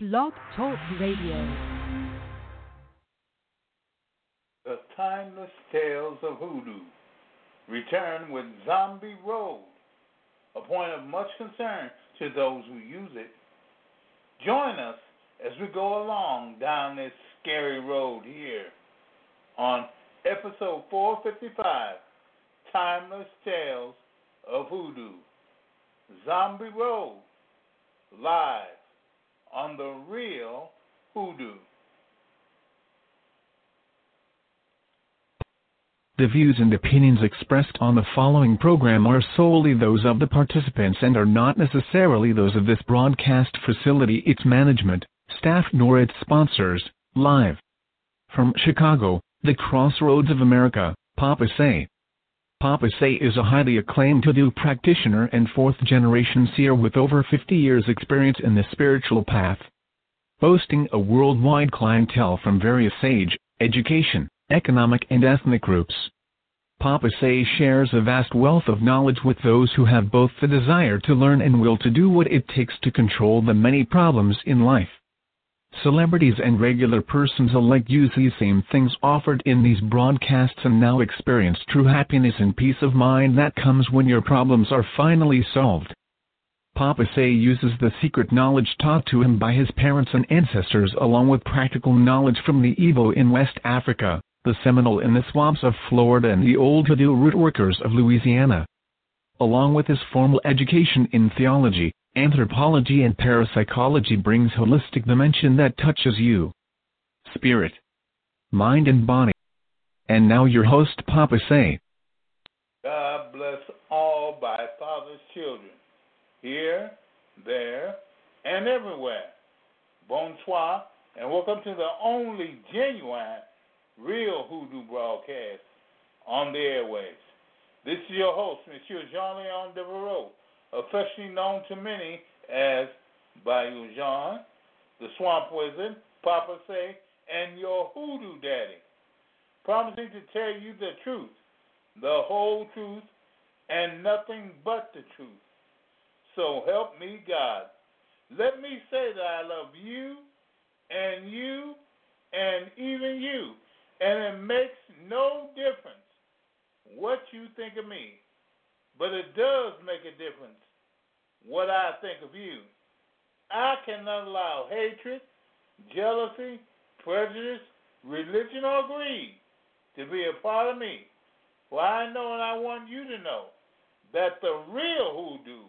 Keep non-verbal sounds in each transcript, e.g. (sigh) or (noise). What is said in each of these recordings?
Blog Talk Radio. The Timeless Tales of Hoodoo return with Zombie Road, a point of much concern to those who use it. Join us as we go along down this scary road here on episode 455 Timeless Tales of Hoodoo. Zombie Road, live on the real Hoodoo. The views and opinions expressed on the following program are solely those of the participants and are not necessarily those of this broadcast facility, its management, staff, nor its sponsors. Live from Chicago, the crossroads of America, Papa Say. Papa Say is a highly acclaimed hoodoo practitioner and fourth generation seer with over 50 years' experience in the spiritual path. Boasting a worldwide clientele from various age, education, economic, and ethnic groups. Papa Say shares a vast wealth of knowledge with those who have both the desire to learn and will to do what it takes to control the many problems in life. Celebrities and regular persons alike use these same things offered in these broadcasts and now experience true happiness and peace of mind that comes when your problems are finally solved. Papa Say uses the secret knowledge taught to him by his parents and ancestors along with practical knowledge from the Evo in West Africa, the Seminole in the swamps of Florida and the old hoodoo rootworkers of Louisiana. Along with his formal education in theology, anthropology and parapsychology brings holistic dimension that touches you. Spirit, mind and body. And now your host Papa Say. God bless all by Father's children, here, there, and everywhere. Bonsoir, and welcome to the only genuine, real hoodoo broadcast on the airwaves. This is your host, Monsieur Jean-Leon Devereaux, affectionately known to many as Bayou Jean, the Swamp Wizard, Papa Say, and your Hoodoo Daddy, promising to tell you the truth, the whole truth, and nothing but the truth. So help me God. Let me say that I love you and you and even you, and it makes no difference what you think of me. But it does make a difference what I think of you. I cannot allow hatred, jealousy, prejudice, religion, or greed to be a part of me. For I know and I want you to know that the real hoodoo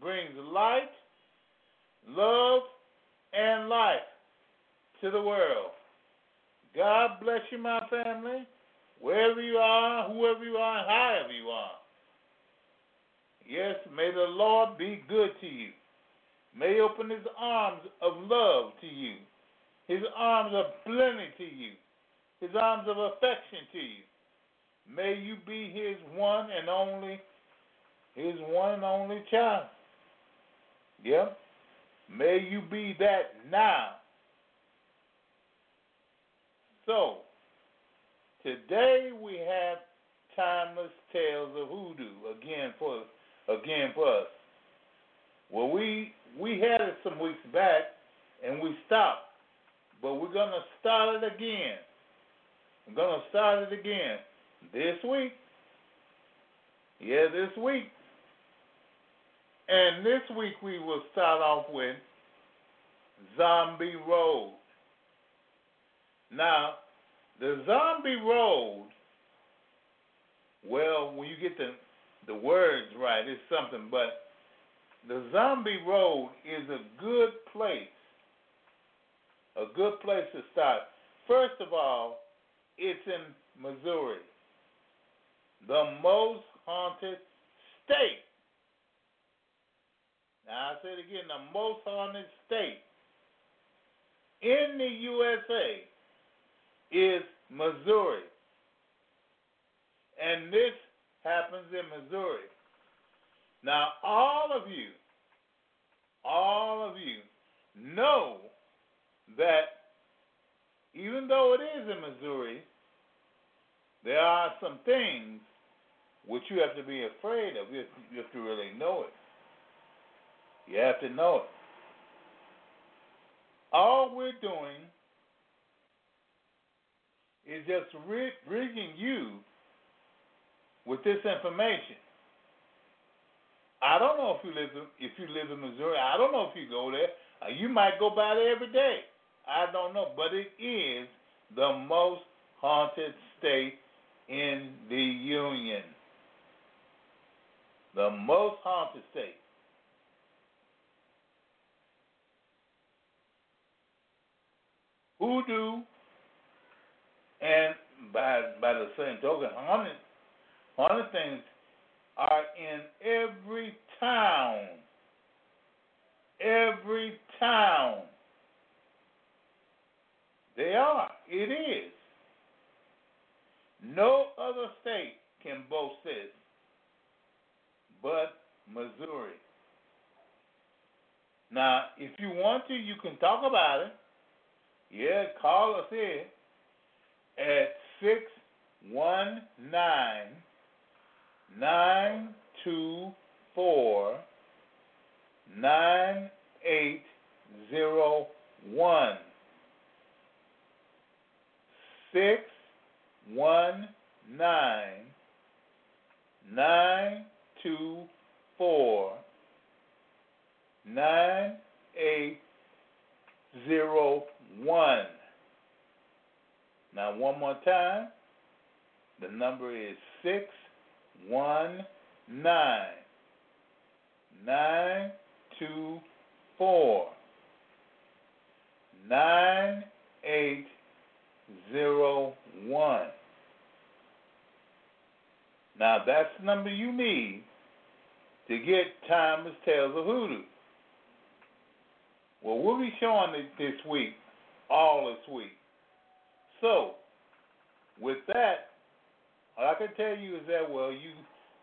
brings light, love, and life to the world. God bless you, my family, wherever you are, whoever you are, however you are. Yes, may the Lord be good to you. May he open his arms of love to you, his arms of plenty to you, his arms of affection to you. May you be his one and only, his one and only child. Yep. May you be that now. So, today we have timeless tales of hoodoo again for again for us. Well, we we had it some weeks back and we stopped, but we're gonna start it again. We're gonna start it again this week. Yeah, this week. And this week we will start off with Zombie Road. Now, the Zombie Road, well, when you get the the words right it's something, but the Zombie Road is a good place. A good place to start. First of all, it's in Missouri, the most haunted state. Now, I say it again the most haunted state in the USA is Missouri. And this happens in Missouri. Now, all of you, all of you know that even though it is in Missouri, there are some things which you have to be afraid of. if, have you really know it. You have to know it. All we're doing is just bridging you with this information. I don't know if you live in, if you live in Missouri. I don't know if you go there. Uh, you might go by there every day. I don't know, but it is the most haunted state in the union. The most haunted state. Hoodoo and by by the same token, haunted haunted things are in every town. Every town. They are. It is. No other state can boast this but Missouri. Now, if you want to, you can talk about it. Yeah, call us in at 619 924 9801. 619 924 9801. Now, one more time. The number is 619 924 9801. Now, that's the number you need to get Timeless Tales of Hoodoo. Well, we'll be showing it this week, all this week. So, with that, all I can tell you is that, well, you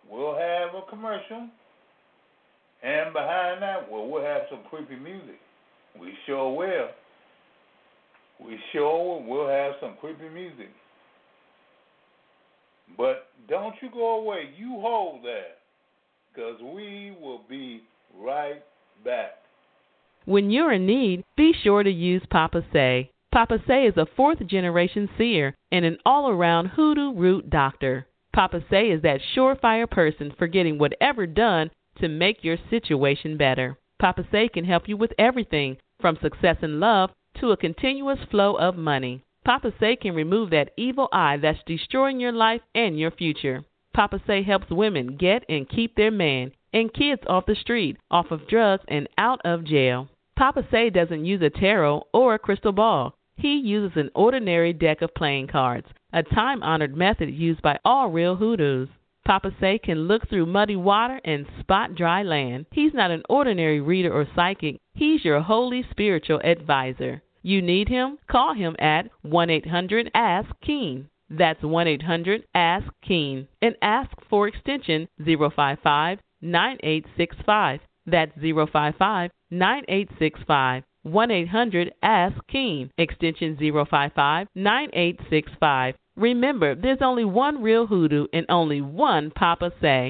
will have a commercial, and behind that, well, we'll have some creepy music. We sure will. We sure will have some creepy music. But don't you go away. You hold there, because we will be right back. When you're in need, be sure to use Papa Say. Papa Say is a fourth generation seer and an all around hoodoo root doctor. Papa Say is that surefire person for getting whatever done to make your situation better. Papa Say can help you with everything from success in love to a continuous flow of money. Papa Say can remove that evil eye that's destroying your life and your future. Papa Say helps women get and keep their man and kids off the street, off of drugs, and out of jail. Papa Say doesn't use a tarot or a crystal ball. He uses an ordinary deck of playing cards, a time honored method used by all real hoodoos. Papa Say can look through muddy water and spot dry land. He's not an ordinary reader or psychic, he's your holy spiritual advisor. You need him? Call him at 1 800 Ask Keen. That's 1 800 Ask Keen and ask for extension 055 9865. That's 055 9865. 1 800 Ask Keen, extension 055 9865. Remember, there's only one real hoodoo and only one Papa Say.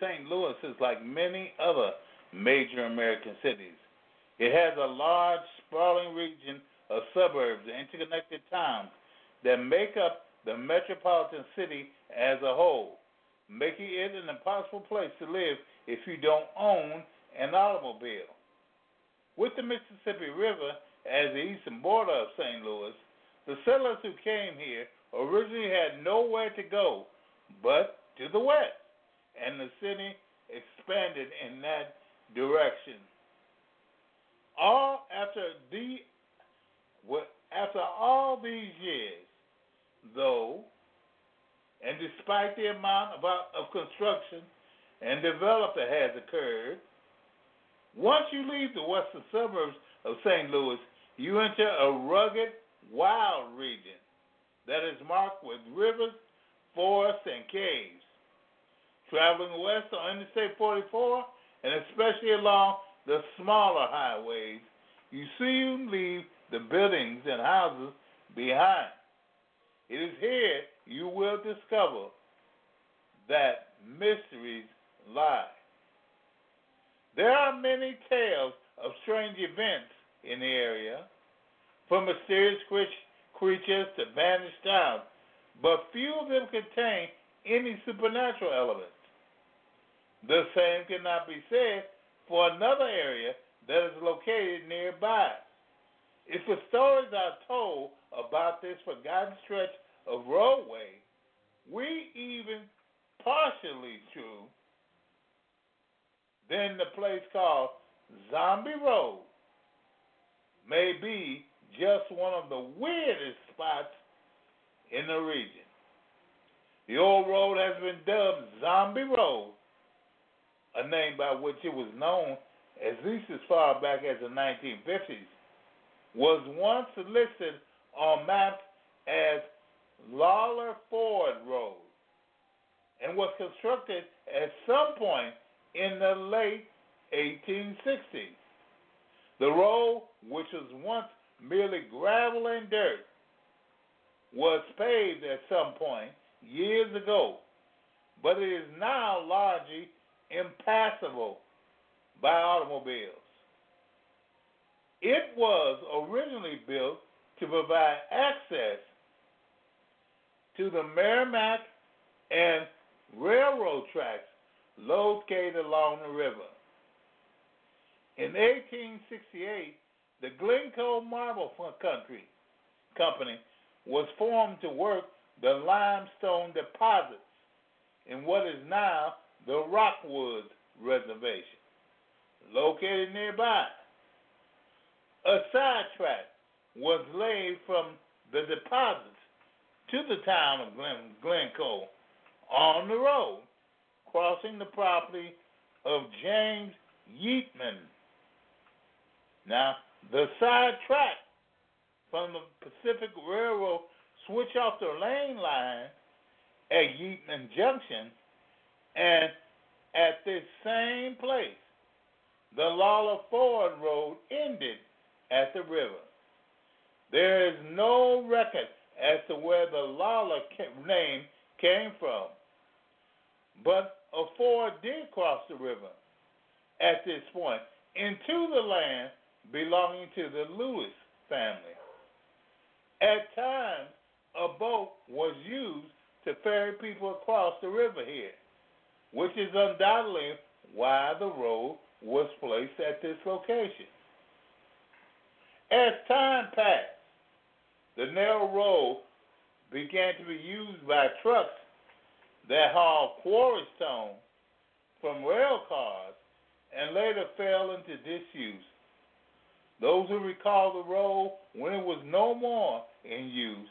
St. Louis is like many other major American cities. It has a large, sprawling region of suburbs and interconnected towns that make up the metropolitan city as a whole, making it an impossible place to live if you don't own an automobile. With the Mississippi River as the eastern border of St. Louis, the settlers who came here originally had nowhere to go but to the west, and the city expanded in that direction. All after the after all these years, though, and despite the amount of, of construction and development that has occurred, once you leave the western suburbs of St. Louis, you enter a rugged, wild region that is marked with rivers, forests, and caves. Traveling west on Interstate 44, and especially along the smaller highways, you soon leave the buildings and houses behind. It is here you will discover that mysteries lie. There are many tales of strange events in the area, from mysterious creatures to vanished towns, but few of them contain any supernatural elements. The same cannot be said for another area that is located nearby. If the stories are told about this forgotten stretch of roadway, we even partially true, then the place called Zombie Road may be just one of the weirdest spots in the region. The old road has been dubbed Zombie Road, a name by which it was known at least as far back as the 1950s, was once listed on maps as Lawler Ford Road and was constructed at some point in the late 1860s. The road, which was once merely gravel and dirt, was paved at some point years ago, but it is now largely impassable by automobiles. It was originally built to provide access to the Meramec and railroad tracks located along the river. In 1868, the Glencoe Marble Country Company was formed to work the limestone deposits in what is now the Rockwood Reservation, located nearby. A side track was laid from the deposits to the town of Glen, Glencoe on the road, crossing the property of James Yeatman. Now, the side track from the Pacific Railroad switch off the lane line at Yeatman Junction, and at this same place, the Lawler Ford Road ended at the river. There is no record as to where the Lawler name came from, but a Ford did cross the river at this point into the land belonging to the Lewis family. At times, a boat was used to ferry people across the river here, which is undoubtedly why the road was placed at this location. As time passed, the narrow road began to be used by trucks that hauled quarry stone from rail cars and later fell into disuse. Those who recall the road when it was no more in use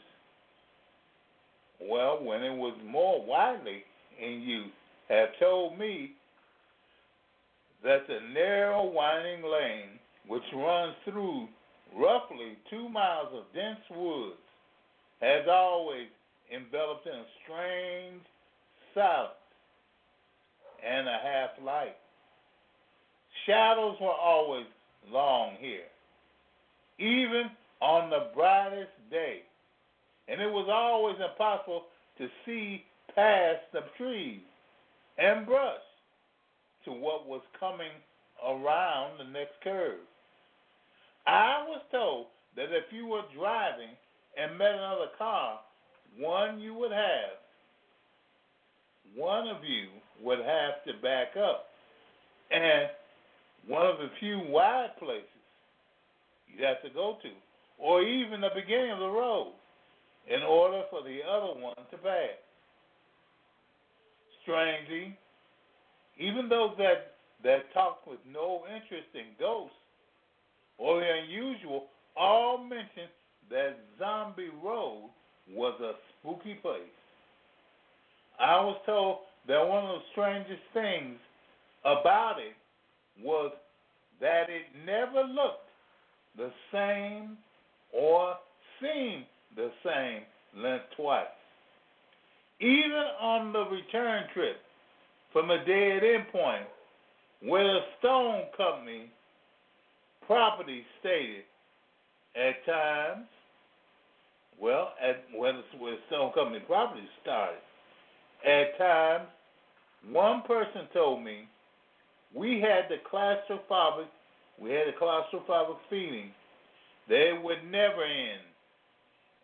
well, when it was more widely in use, have told me that the narrow winding lane which runs through roughly two miles of dense woods has always enveloped in a strange silence and a half light. Shadows were always long here, even on the brightest day, and it was always impossible to see past the trees and brush to what was coming around the next curve. I was told that if you were driving and met another car, one you would have, one of you would have to back up. And one of the few wide places you'd have to go to, or even the beginning of the road, in order for the other one to pass. Strangely, even those that, that talk with no interest in ghosts or the unusual all mention that Zombie Road was a spooky place. I was told that one of the strangest things about it was that it never looked the same or seemed the same length twice. Even on the return trip from a dead end point where the Stone Company property stated at times, well, at where the, where the Stone Company property started, at times, one person told me we had the claustrophobic, we had a claustrophobic feeling that it would never end,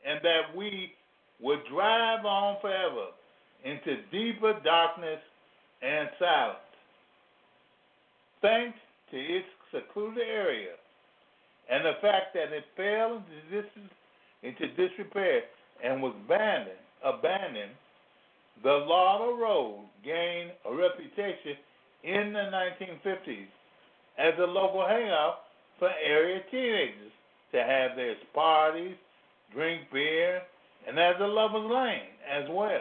and that we would drive on forever into deeper darkness and silence. Thanks to its secluded area and the fact that it fell into, dis- into disrepair and was abandoned, abandoned, the Lawler Road gained a reputation in the 1950s as a local hangout for area teenagers to have their parties, drink beer, and as a lover's lane as well.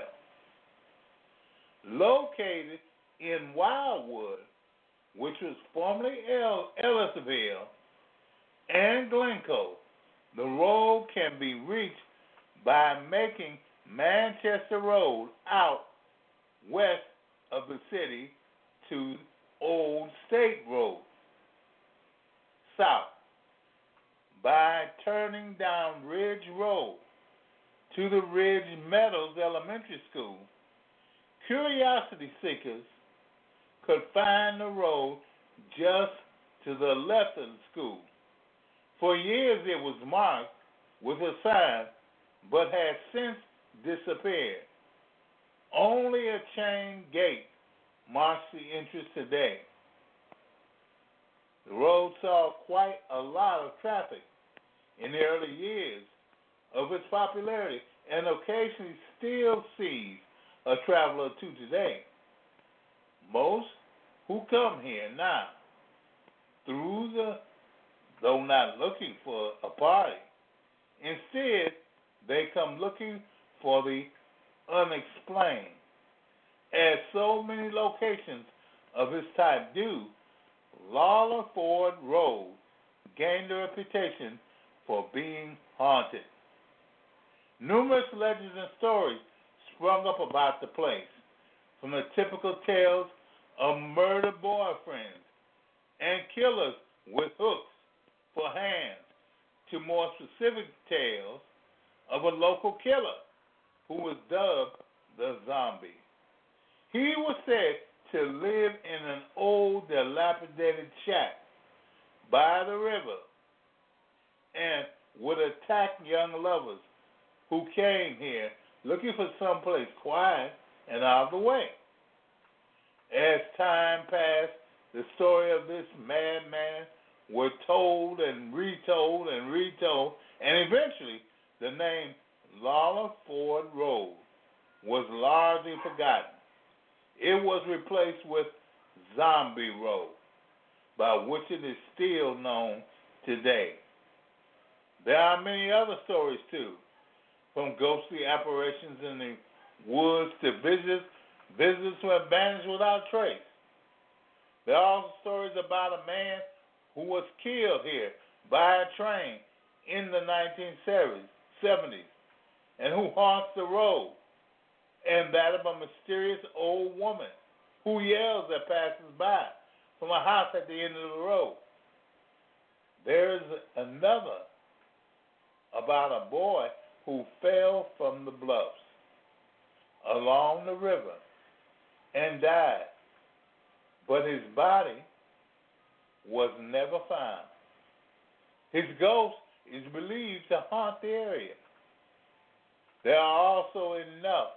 Located in Wildwood, which was formerly El- Ellisville and Glencoe, the road can be reached by making Manchester Road out west of the city to Old State Road south by turning down Ridge Road to the Ridge Meadows Elementary School. Curiosity seekers could find the road just to the left of the school. For years it was marked with a sign, but has since disappeared. Only a chain gate marks the entrance today. The road saw quite a lot of traffic in the early years of its popularity and occasionally still sees a traveler to today. Most who come here now through the though not looking for a party. Instead, they come looking for the unexplained. As so many locations of this type do, Lawler Ford Road gained a reputation for being haunted. Numerous legends and stories sprung up about the place, from the typical tales of murder boyfriends and killers with hooks for hands to more specific tales of a local killer who was dubbed the zombie. He was said to live in an old, dilapidated shack by the river and would attack young lovers who came here looking for someplace quiet and out of the way. As time passed, the story of this madman were told and retold and retold, and eventually the name Lawler Ford Road was largely forgotten. It was replaced with Zombie Road, by which it is still known today. There are many other stories too, from ghostly apparitions in the woods to visitors, visitors who have vanished without trace. There are also stories about a man who was killed here by a train in the 1970s and who haunts the road, and that of a mysterious old woman who yells at passers by from a house at the end of the road. There's another about a boy who fell from the bluffs along the river and died, but his body was never found. His ghost is believed to haunt the area. There are also enough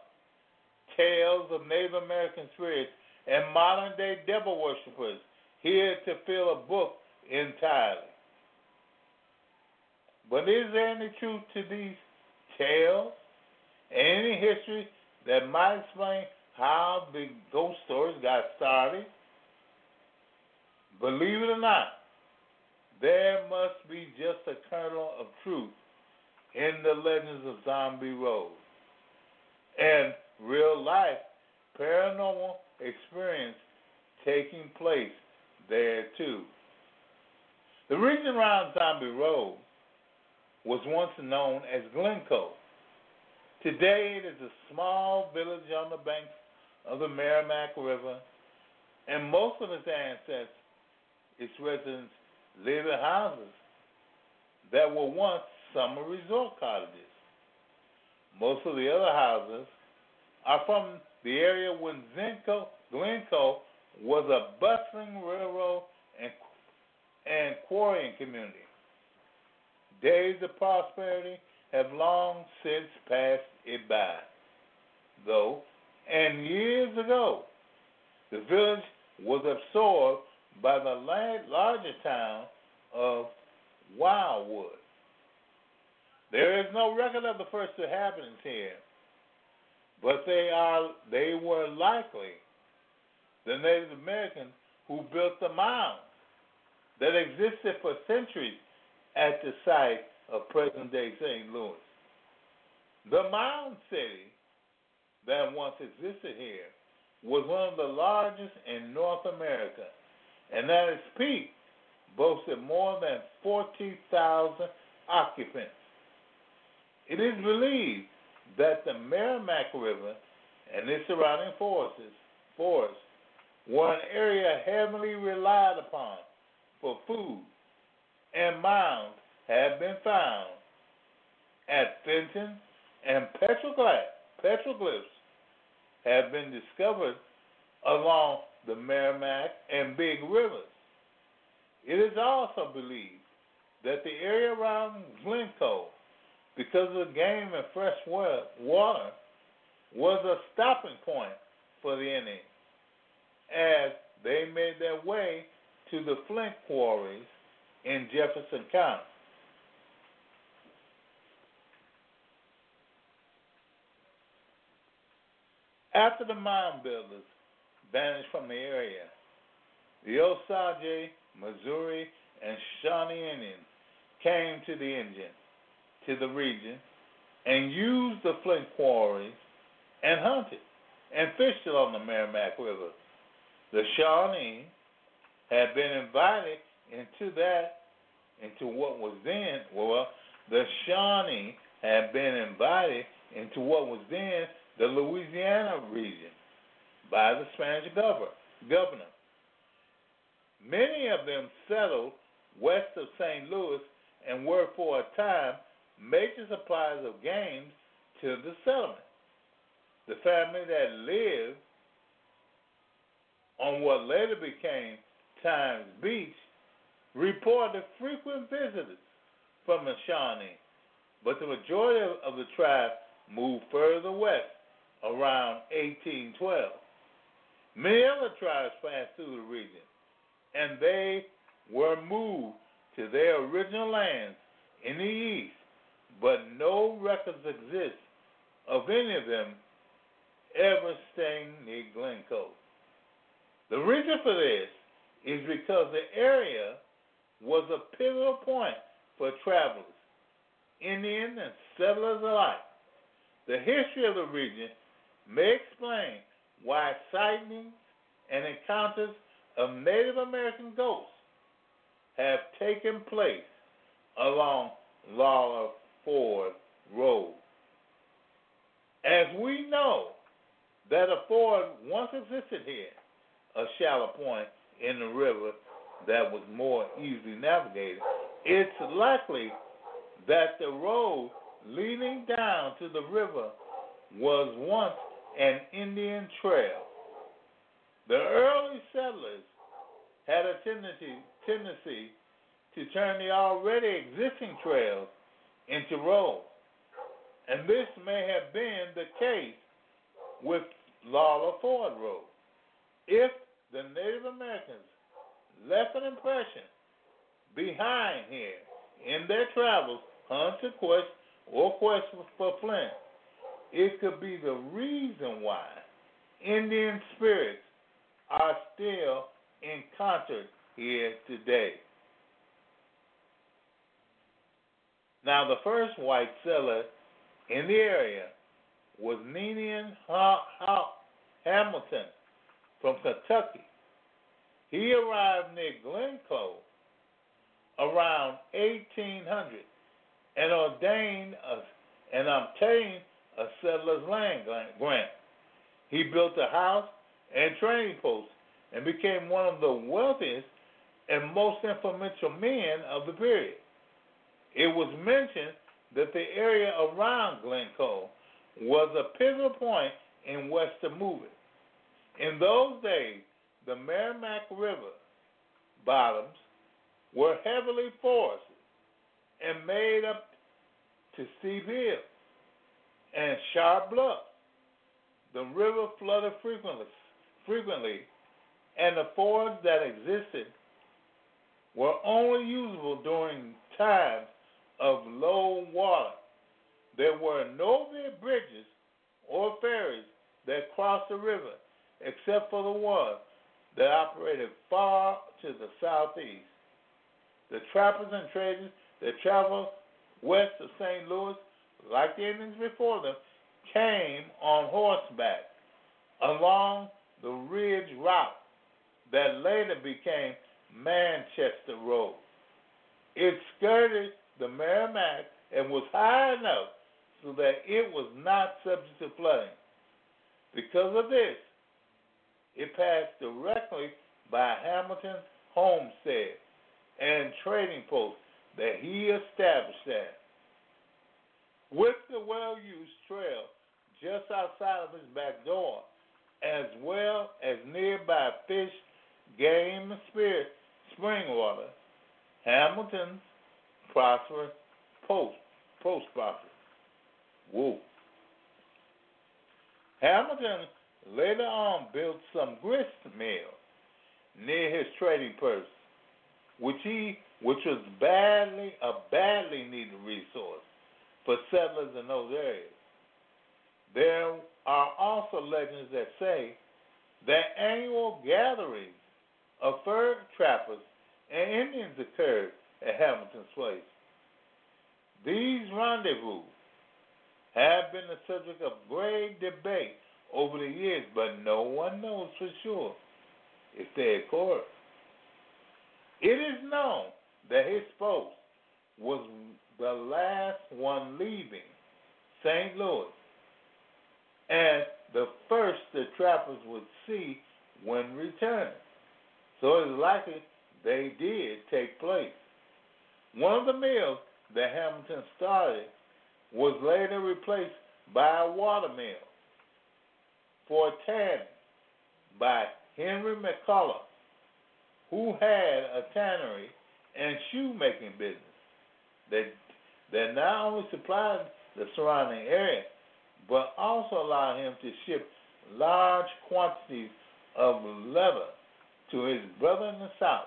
tales of Native American spirits and modern day devil worshippers here to fill a book entirely. But is there any truth to these tales? Any history that might explain how the ghost stories got started? Believe it or not, there must be just a kernel of truth in the legends of Zombie Road and real life paranormal experience taking place there too. The region around Zombie Road was once known as Glencoe. Today it is a small village on the banks of the Meramec River, and most of its ancestors, its residents, live in houses that were once summer resort cottages. Most of the other houses are from the area when Zenco, Glencoe was a bustling railroad and, and quarrying community. Days of prosperity have long since passed it by, though, and years ago, the village was absorbed by the larger town of Wildwood. There is no record of the first inhabitants here, but they are they were likely the Native Americans who built the mounds that existed for centuries at the site of present day St. Louis. The mound city that once existed here was one of the largest in North America, and at its peak boasted more than 40,000 occupants. It is believed that the Meramec River and its surrounding forests, forests were an area heavily relied upon for food, and mounds have been found at Fenton, and petroglyphs, have been discovered along the Meramec and Big Rivers. It is also believed that the area around Glencoe because of the game and fresh water was a stopping point for the Indians as they made their way to the flint quarries in Jefferson County. After the mound builders vanished from the area, the Osage, Missouri, and Shawnee Indians came to the to the region and used the flint quarries and hunted and fished along the Meramec River. The Shawnee had been invited into that, into what was then, well, the Shawnee had been invited into what was then the Louisiana region by the Spanish governor. Many of them settled west of St. Louis and were for a time major suppliers of games to the settlement. The family that lived on what later became Times Beach reported frequent visitors from the Shawnee, but the majority of the tribe moved further west around 1812. Many other tribes passed through the region, and they were moved to their original lands in the east but no records exist of any of them ever staying near Glencoe. The reason for this is because the area was a pivotal point for travelers, Indian and settlers alike. The history of the region may explain why sightings and encounters of Native American ghosts have taken place along Lawler Ford Road. As we know that a ford once existed here, a shallow point in the river that was more easily navigated, it's likely that the road leading down to the river was once an Indian trail. The early settlers had a tendency, tendency to turn the already existing trails into roads. And this may have been the case with Lawler Ford Road. If the Native Americans left an impression behind here in their travels, hunt to quest or quest for flint, it could be the reason why Indian spirits are still encountered here today. Now, the first white settler in the area was Ninian ha- ha- Hamilton from Kentucky. He arrived near Glencoe around 1800 and ordained a, and obtained a settler's land grant. He built a house and training post and became one of the wealthiest and most influential men of the period. It was mentioned that the area around Glencoe was a pivotal point in western movement. In those days, the Meramec River bottoms were heavily forested and made up to steep hills and sharp bluffs. The river flooded frequently, frequently, and the fords that existed were only usable during times of low water. There were no bridges or ferries that crossed the river, except for the one that operated far to the southeast. The trappers and traders that traveled west of St. Louis, like the Indians before them, came on horseback along the ridge route that later became Manchester Road. It skirted the Meramec and was high enough so that it was not subject to flooding. Because of this, it passed directly by Hamilton's homestead and trading post that he established there. With the well used trail just outside of his back door, as well as nearby fish, game, and spirit spring water, Hamilton's prosperous post post prosperous. Whoa. Hamilton later on built some grist mills near his trading post, which he which was badly a badly needed resource for settlers in those areas. There are also legends that say that annual gatherings of fur trappers and Indians occurred at Hamilton's place. These rendezvous have been the subject of great debate over the years, but no one knows for sure if they occurred. It is known that his post was the last one leaving St. Louis and the first the trappers would see when returning. So it's likely they did take place. One of the mills that Hamilton started was later replaced by a water mill for tanning by Henry McCullough, who had a tannery and shoemaking business that that not only supplied the surrounding area, but also allowed him to ship large quantities of leather to his brother in the South.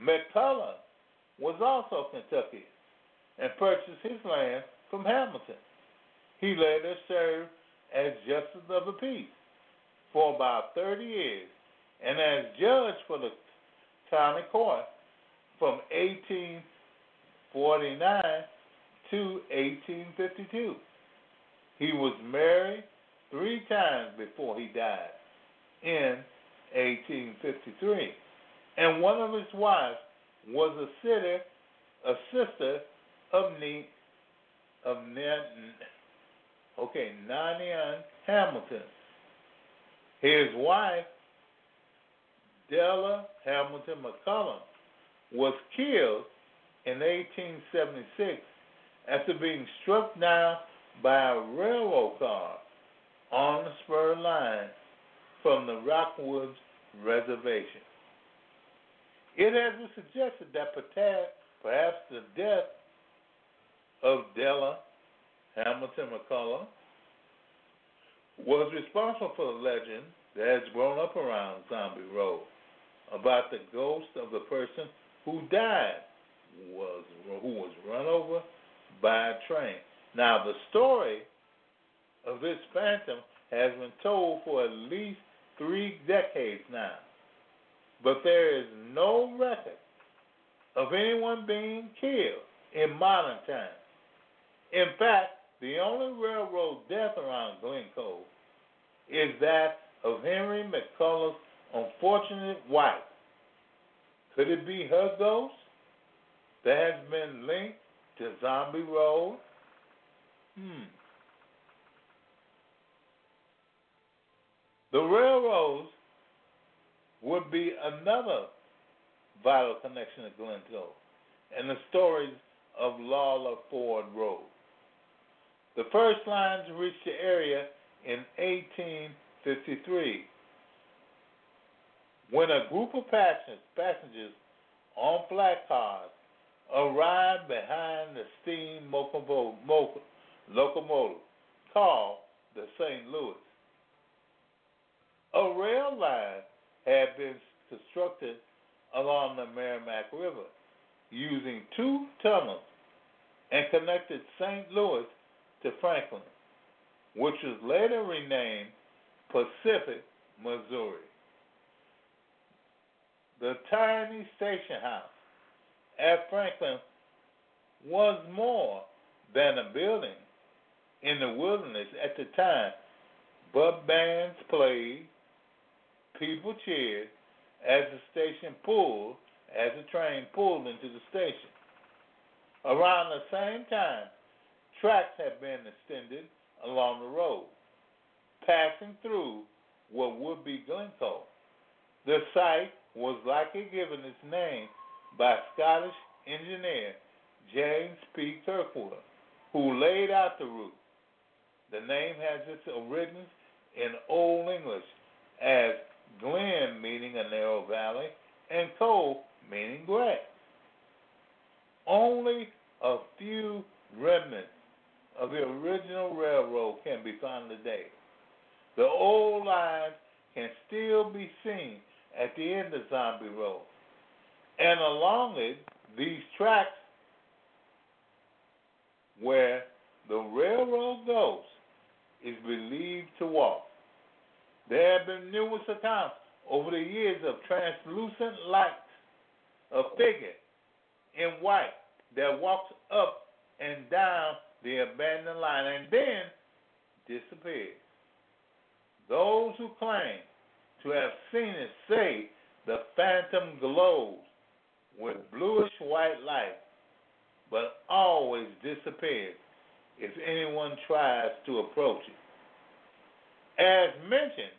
McCullough was also Kentucky and purchased his land from Hamilton. He later served as Justice of the Peace for about 30 years and as judge for the county court from 1849 to 1852. He was married three times before he died in 1853. And one of his wives was a sitter, a sister of Ne, of ne, okay, Nanian Hamilton. His wife, Della Hamilton McCullum, was killed in 1876 after being struck down by a railroad car on the spur line from the Rockwoods Reservation. It has been suggested that perhaps the death of Della Hamilton McCullough was responsible for the legend that has grown up around Zombie Road about the ghost of the person who died was who was run over by a train. Now the story of this phantom has been told for at least three decades now, but there is no record of anyone being killed in modern times. In fact, the only railroad death around Glencoe is that of Henry McCullough's unfortunate wife. Could it be her ghost that has been linked to Zombie Road? Hmm. The railroads would be another vital connection to Glencoe and the stories of Lawler Ford Road. The first lines reached the area in 1853 when a group of passengers on flat cars arrived behind the steam locomotive called the St. Louis. A rail line had been constructed along the Meramec River using two tunnels and connected St. Louis to Franklin, which was later renamed Pacific, Missouri. The tiny station house at Franklin was more than a building in the wilderness at the time, but bands played, people cheered as the station pulled, as the train pulled into the station. Around the same time, tracks had been extended along the road, passing through what would be Glencoe. The site was likely given its name by Scottish engineer James P. Kirkwood, who laid out the route. The name has its origins in Old English as Glen meaning a narrow valley and Coe meaning grass. Only a few remnants of the original railroad can be found today. The old lines can still be seen at the end of Zombie Road. And along it, these tracks where the railroad goes is believed to walk. There have been numerous accounts over the years of translucent lights, a figure in white that walks up and down the abandoned line and then disappears. Those who claim to have seen it say the phantom glows with bluish white light, but always disappears if anyone tries to approach it. As mentioned,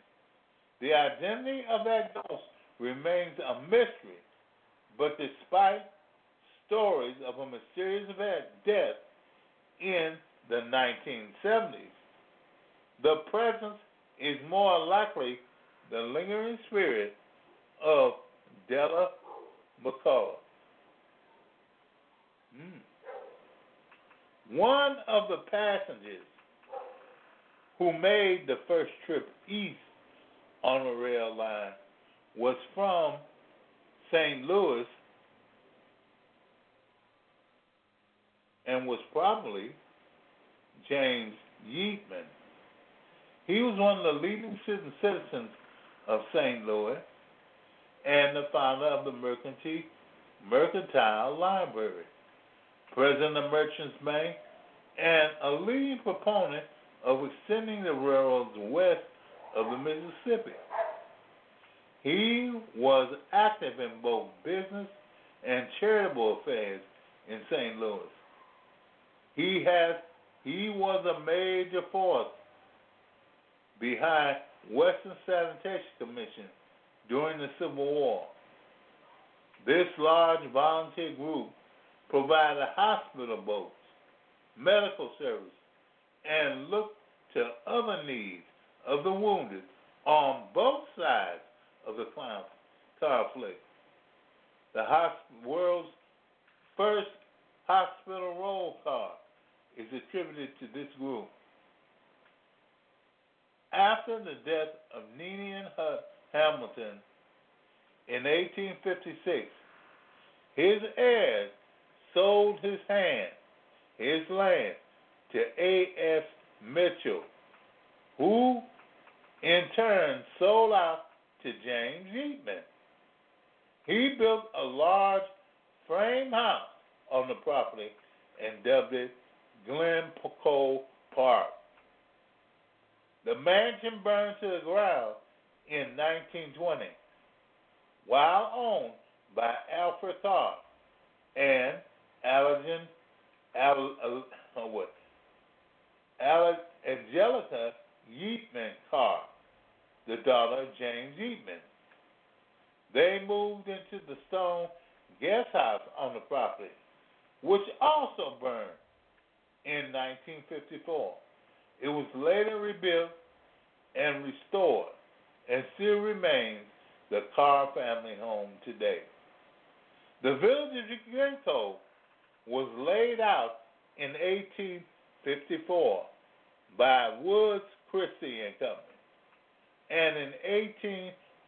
the identity of that ghost remains a mystery, but despite stories of a mysterious death in the 1970s, the presence is more likely the lingering spirit of Della McCullough. Hmm. One of the passengers who made the first trip east on the rail line was from St. Louis and was probably James Yeatman. He was one of the leading citizens of St. Louis and the founder of the Mercantile, Mercantile Library, president of Merchants Bank, and a leading proponent of extending the railroads west of the Mississippi. He was active in both business and charitable affairs in St. Louis. He has he was a major force behind Western Sanitation Commission during the Civil War. This large volunteer group provided hospital boats, medical service, and looked to other needs of the wounded on both sides of the conflict. The world's first hospital roll call is attributed to this group. After the death of Ninian Hamilton in 1856, his heirs sold his hand, his land, to A.S. Mitchell, who in turn sold out to James Yeatman. He built a large frame house on the property and dubbed it Glencoe Park. The mansion burned to the ground in 1920 while owned by Alfred Carr and Allergen, Al, uh, what? Alex Angelica Yeatman Carr, the daughter of James Yeatman. They moved into the stone guest house on the property, which also burned in 1954. It was later rebuilt and restored and still remains the Carr family home today. The village of Glencoe was laid out in 1854 by Woods Christie and Company, and in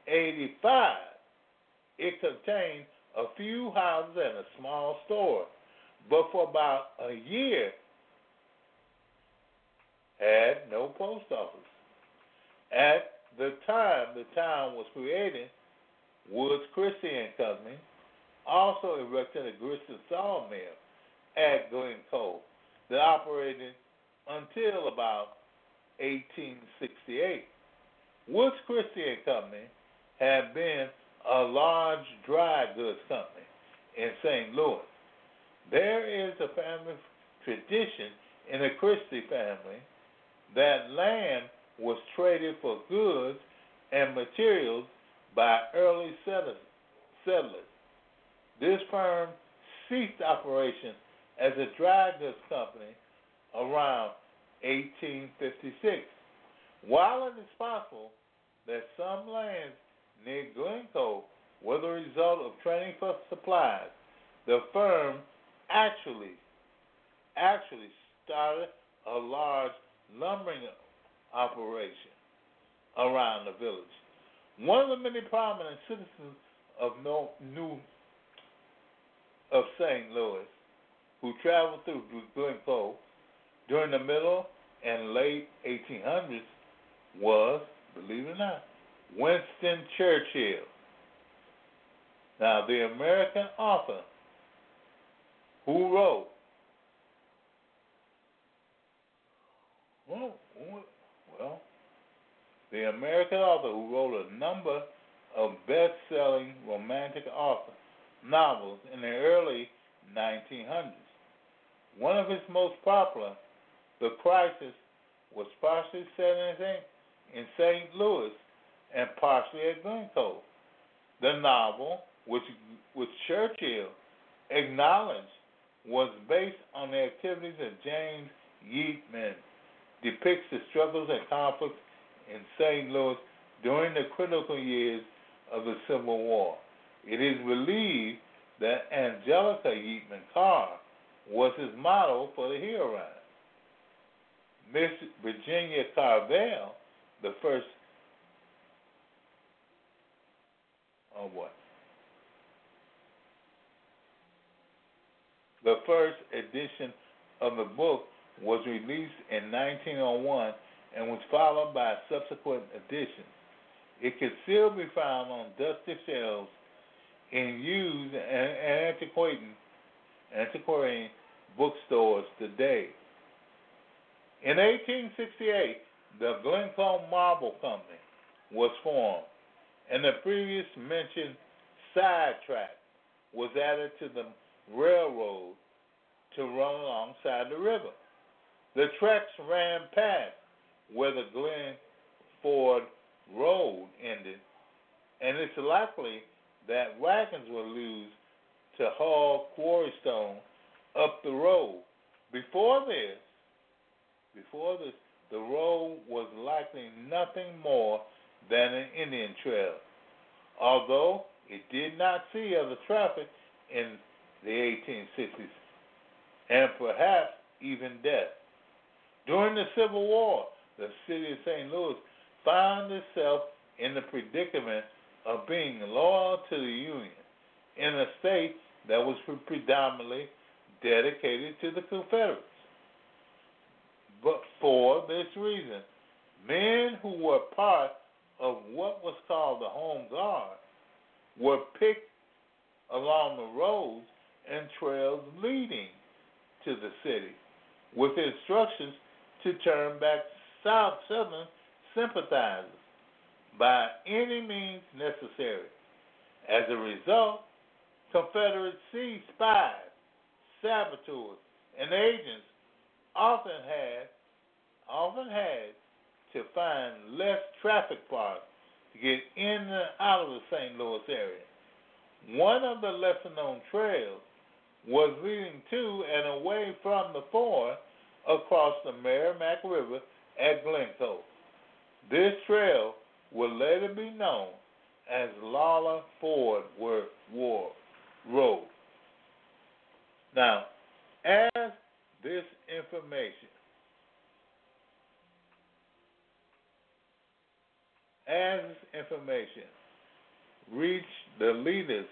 1885 it contained a few houses and a small store, but for about a year had no post office. At the time the town was created, Woods Christie and Company also erected a grist and sawmill at Glencoe that operated until about 1868. Woods Christie and Company had been a large dry goods company in St. Louis. There is a family tradition in the Christie family that land was traded for goods and materials by early settlers. This firm ceased operation as a dry goods company around 1856. While it is possible that some lands near Glencoe were the result of trading for supplies, the firm actually actually started a large lumbering operation around the village. One of the many prominent citizens of New of St. Louis who traveled through Glencoe during the middle and late 1800s was, believe it or not, Winston Churchill. Now, the American author who wrote, well, well, the American author who wrote a number of best selling romantic author novels in the early 1900s. One of his most popular, The Crisis, was partially set in St. Louis and partially at Glencoe. The novel, which, which Churchill acknowledged was based on the activities of James Yeatman, depicts the struggles and conflicts in St. Louis during the critical years of the Civil War. It is believed that Angelica Yeatman Carr was his model for the hero ride. Miss Virginia Carvel, the first oh what? The first edition of the book was released in 1901 and was followed by subsequent editions. It can still be found on dusty shelves in used and antiquarian, antiquarian bookstores today. In 1868, the Glencoe Marble Company was formed, and the previous mentioned sidetrack was added to the railroad to run alongside the river. The tracks ran past where the Glen Ford Road ended, and it's likely that wagons were used to haul quarry stone up the road. Before this, before this, the road was likely nothing more than an Indian trail, although it did not see other traffic in the 1860s, and perhaps even death. During the Civil War, the city of St. Louis found itself in the predicament of being loyal to the Union in a state that was predominantly dedicated to the Confederates. But for this reason, men who were part of what was called the Home Guard were picked along the roads and trails leading to the city with instructions to turn back South Southern sympathizers by any means necessary. As a result, Confederate sea spies, saboteurs, and agents often had often had to find less traffic parts to get in and out of the St. Louis area. One of the lesser known trails was leading to and away from the ford across the Meramec River at Glencoe. This trail will later be known as Lala Ford War Road. Now, as this information as this information reached the leaders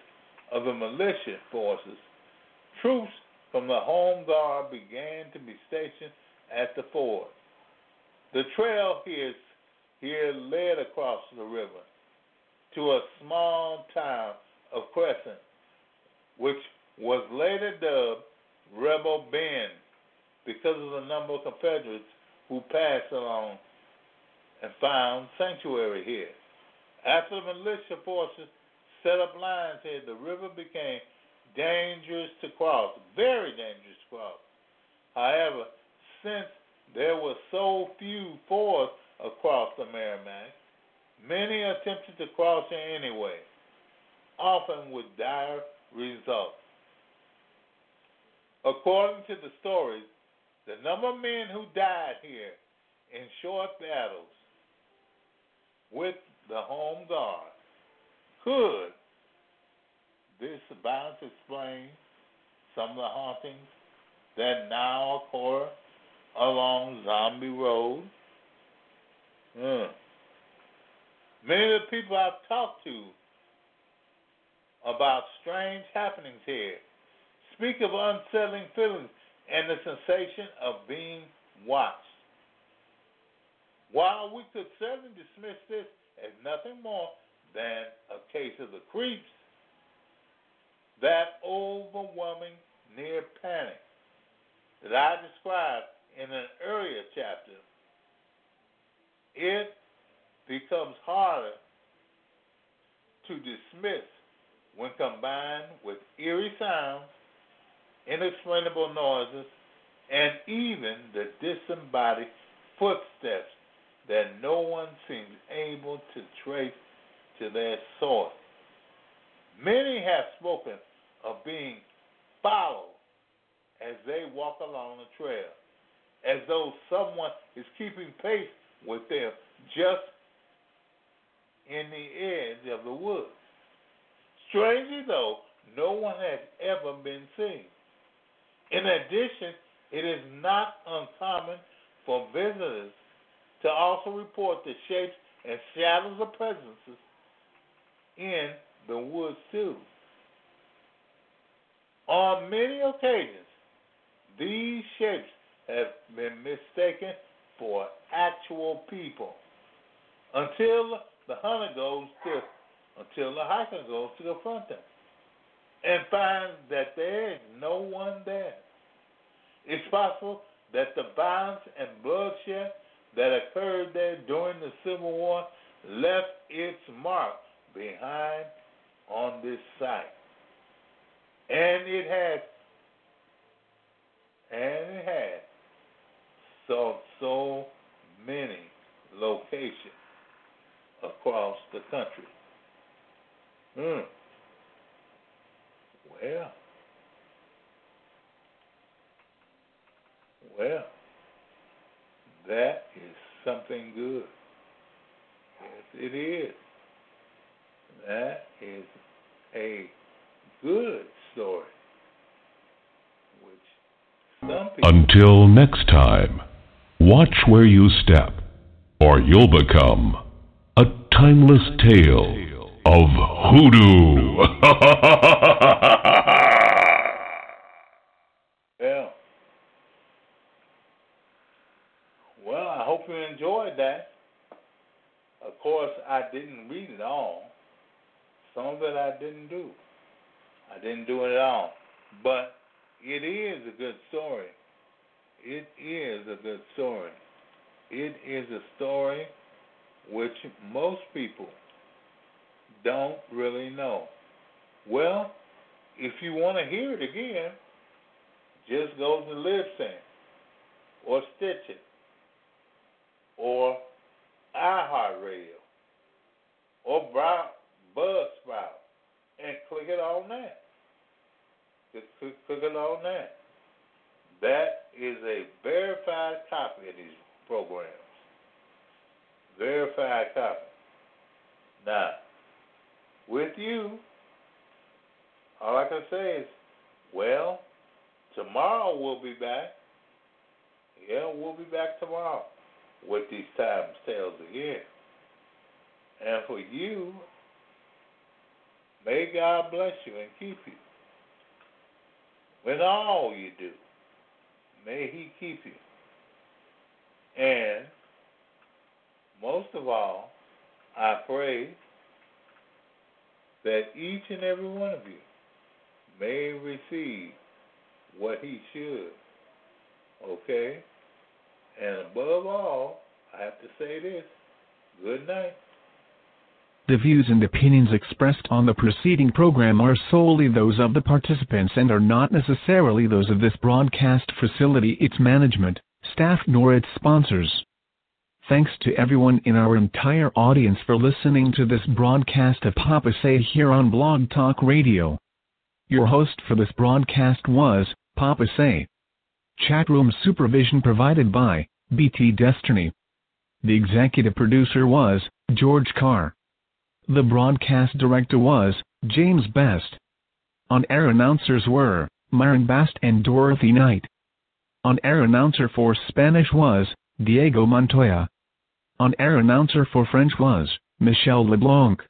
of the militia forces, troops from the Home Guard began to be stationed at the ford. The trail here, here led across the river to a small town of Crescent, which was later dubbed Rebel Bend because of the number of Confederates who passed along and found sanctuary here. After the militia forces set up lines here, the river became dangerous to cross, very dangerous to cross. However, since there were so few fords across the Meramec, many attempted to cross it anyway, often with dire results. According to the stories, the number of men who died here in short battles with the Home Guard could this about to explain some of the hauntings that now occur along Zombie Road. Mm. Many of the people I've talked to about strange happenings here speak of unsettling feelings and the sensation of being watched. While we could certainly dismiss this as nothing more than a case of the creeps, that overwhelming near panic that I described in an earlier chapter, it becomes harder to dismiss when combined with eerie sounds, inexplainable noises, and even the disembodied footsteps that no one seems able to trace to their source. Many have spoken of being followed as they walk along the trail, as though someone is keeping pace with them just in the edge of the woods. Strangely, though, no one has ever been seen. In addition, it is not uncommon for visitors to also report the shapes and shadows of presences in the woods, too. On many occasions, these shapes have been mistaken for actual people until the hunter goes to until the hiker goes to confront them and finds that there is no one there. It's possible that the violence and bloodshed that occurred there during the Civil War left its mark behind on this site. And it has and it has so so many locations across the country. Hmm. Well, well, that is something good. Yes, it is. That is a good story. Until next time, watch where you step, or you'll become a timeless tale of hoodoo. (laughs) Yeah. Well, I hope you enjoyed that. Of course, I didn't read it all. Some of it I didn't do. I didn't do it all. But it is a good story. It is a good story. It is a story which most people don't really know. Well, if you want to hear it again, just go to Libsyn or Stitcher or iHeartRadio or Buzzsprout and click it on that. Just click, click it on that. That is a verified copy of these programs. Verified copy. Now, with you, all I can say is, well, tomorrow we'll be back. Yeah, we'll be back tomorrow with these times tales again. And for you, may God bless you and keep you. With all you do, may He keep you. And most of all, I pray that each and every one of you may receive what he should. Okay? And above all, I have to say this good night. The views and opinions expressed on the preceding program are solely those of the participants and are not necessarily those of this broadcast facility, its management, staff, nor its sponsors. Thanks to everyone in our entire audience for listening to this broadcast of Papa Say here on Blog Talk Radio. Your host for this broadcast was Papa Say. Chatroom supervision provided by BT Destiny. The executive producer was George Carr. The broadcast director was James Best. On air announcers were Myron Bast and Dorothy Knight. On air announcer for Spanish was Diego Montoya. On air announcer for French was Michel LeBlanc.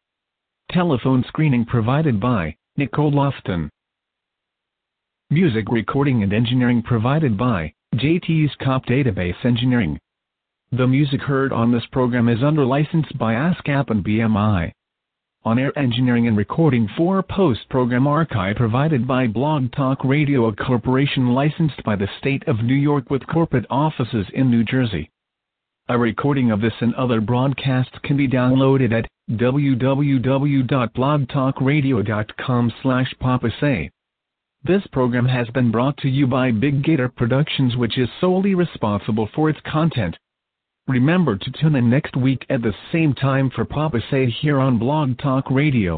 Telephone screening provided by Nicole Lofton. Music recording and engineering provided by JT's Cop Database Engineering. The music heard on this program is under license by ASCAP and BMI. On-air engineering and recording for post-program archive provided by Blog Talk Radio, a corporation licensed by the state of New York with corporate offices in New Jersey. A recording of this and other broadcasts can be downloaded at www.blogtalkradio.com slash papasay. This program has been brought to you by Big Gator Productions which is solely responsible for its content. Remember to tune in next week at the same time for Papa Say here on Blog Talk Radio.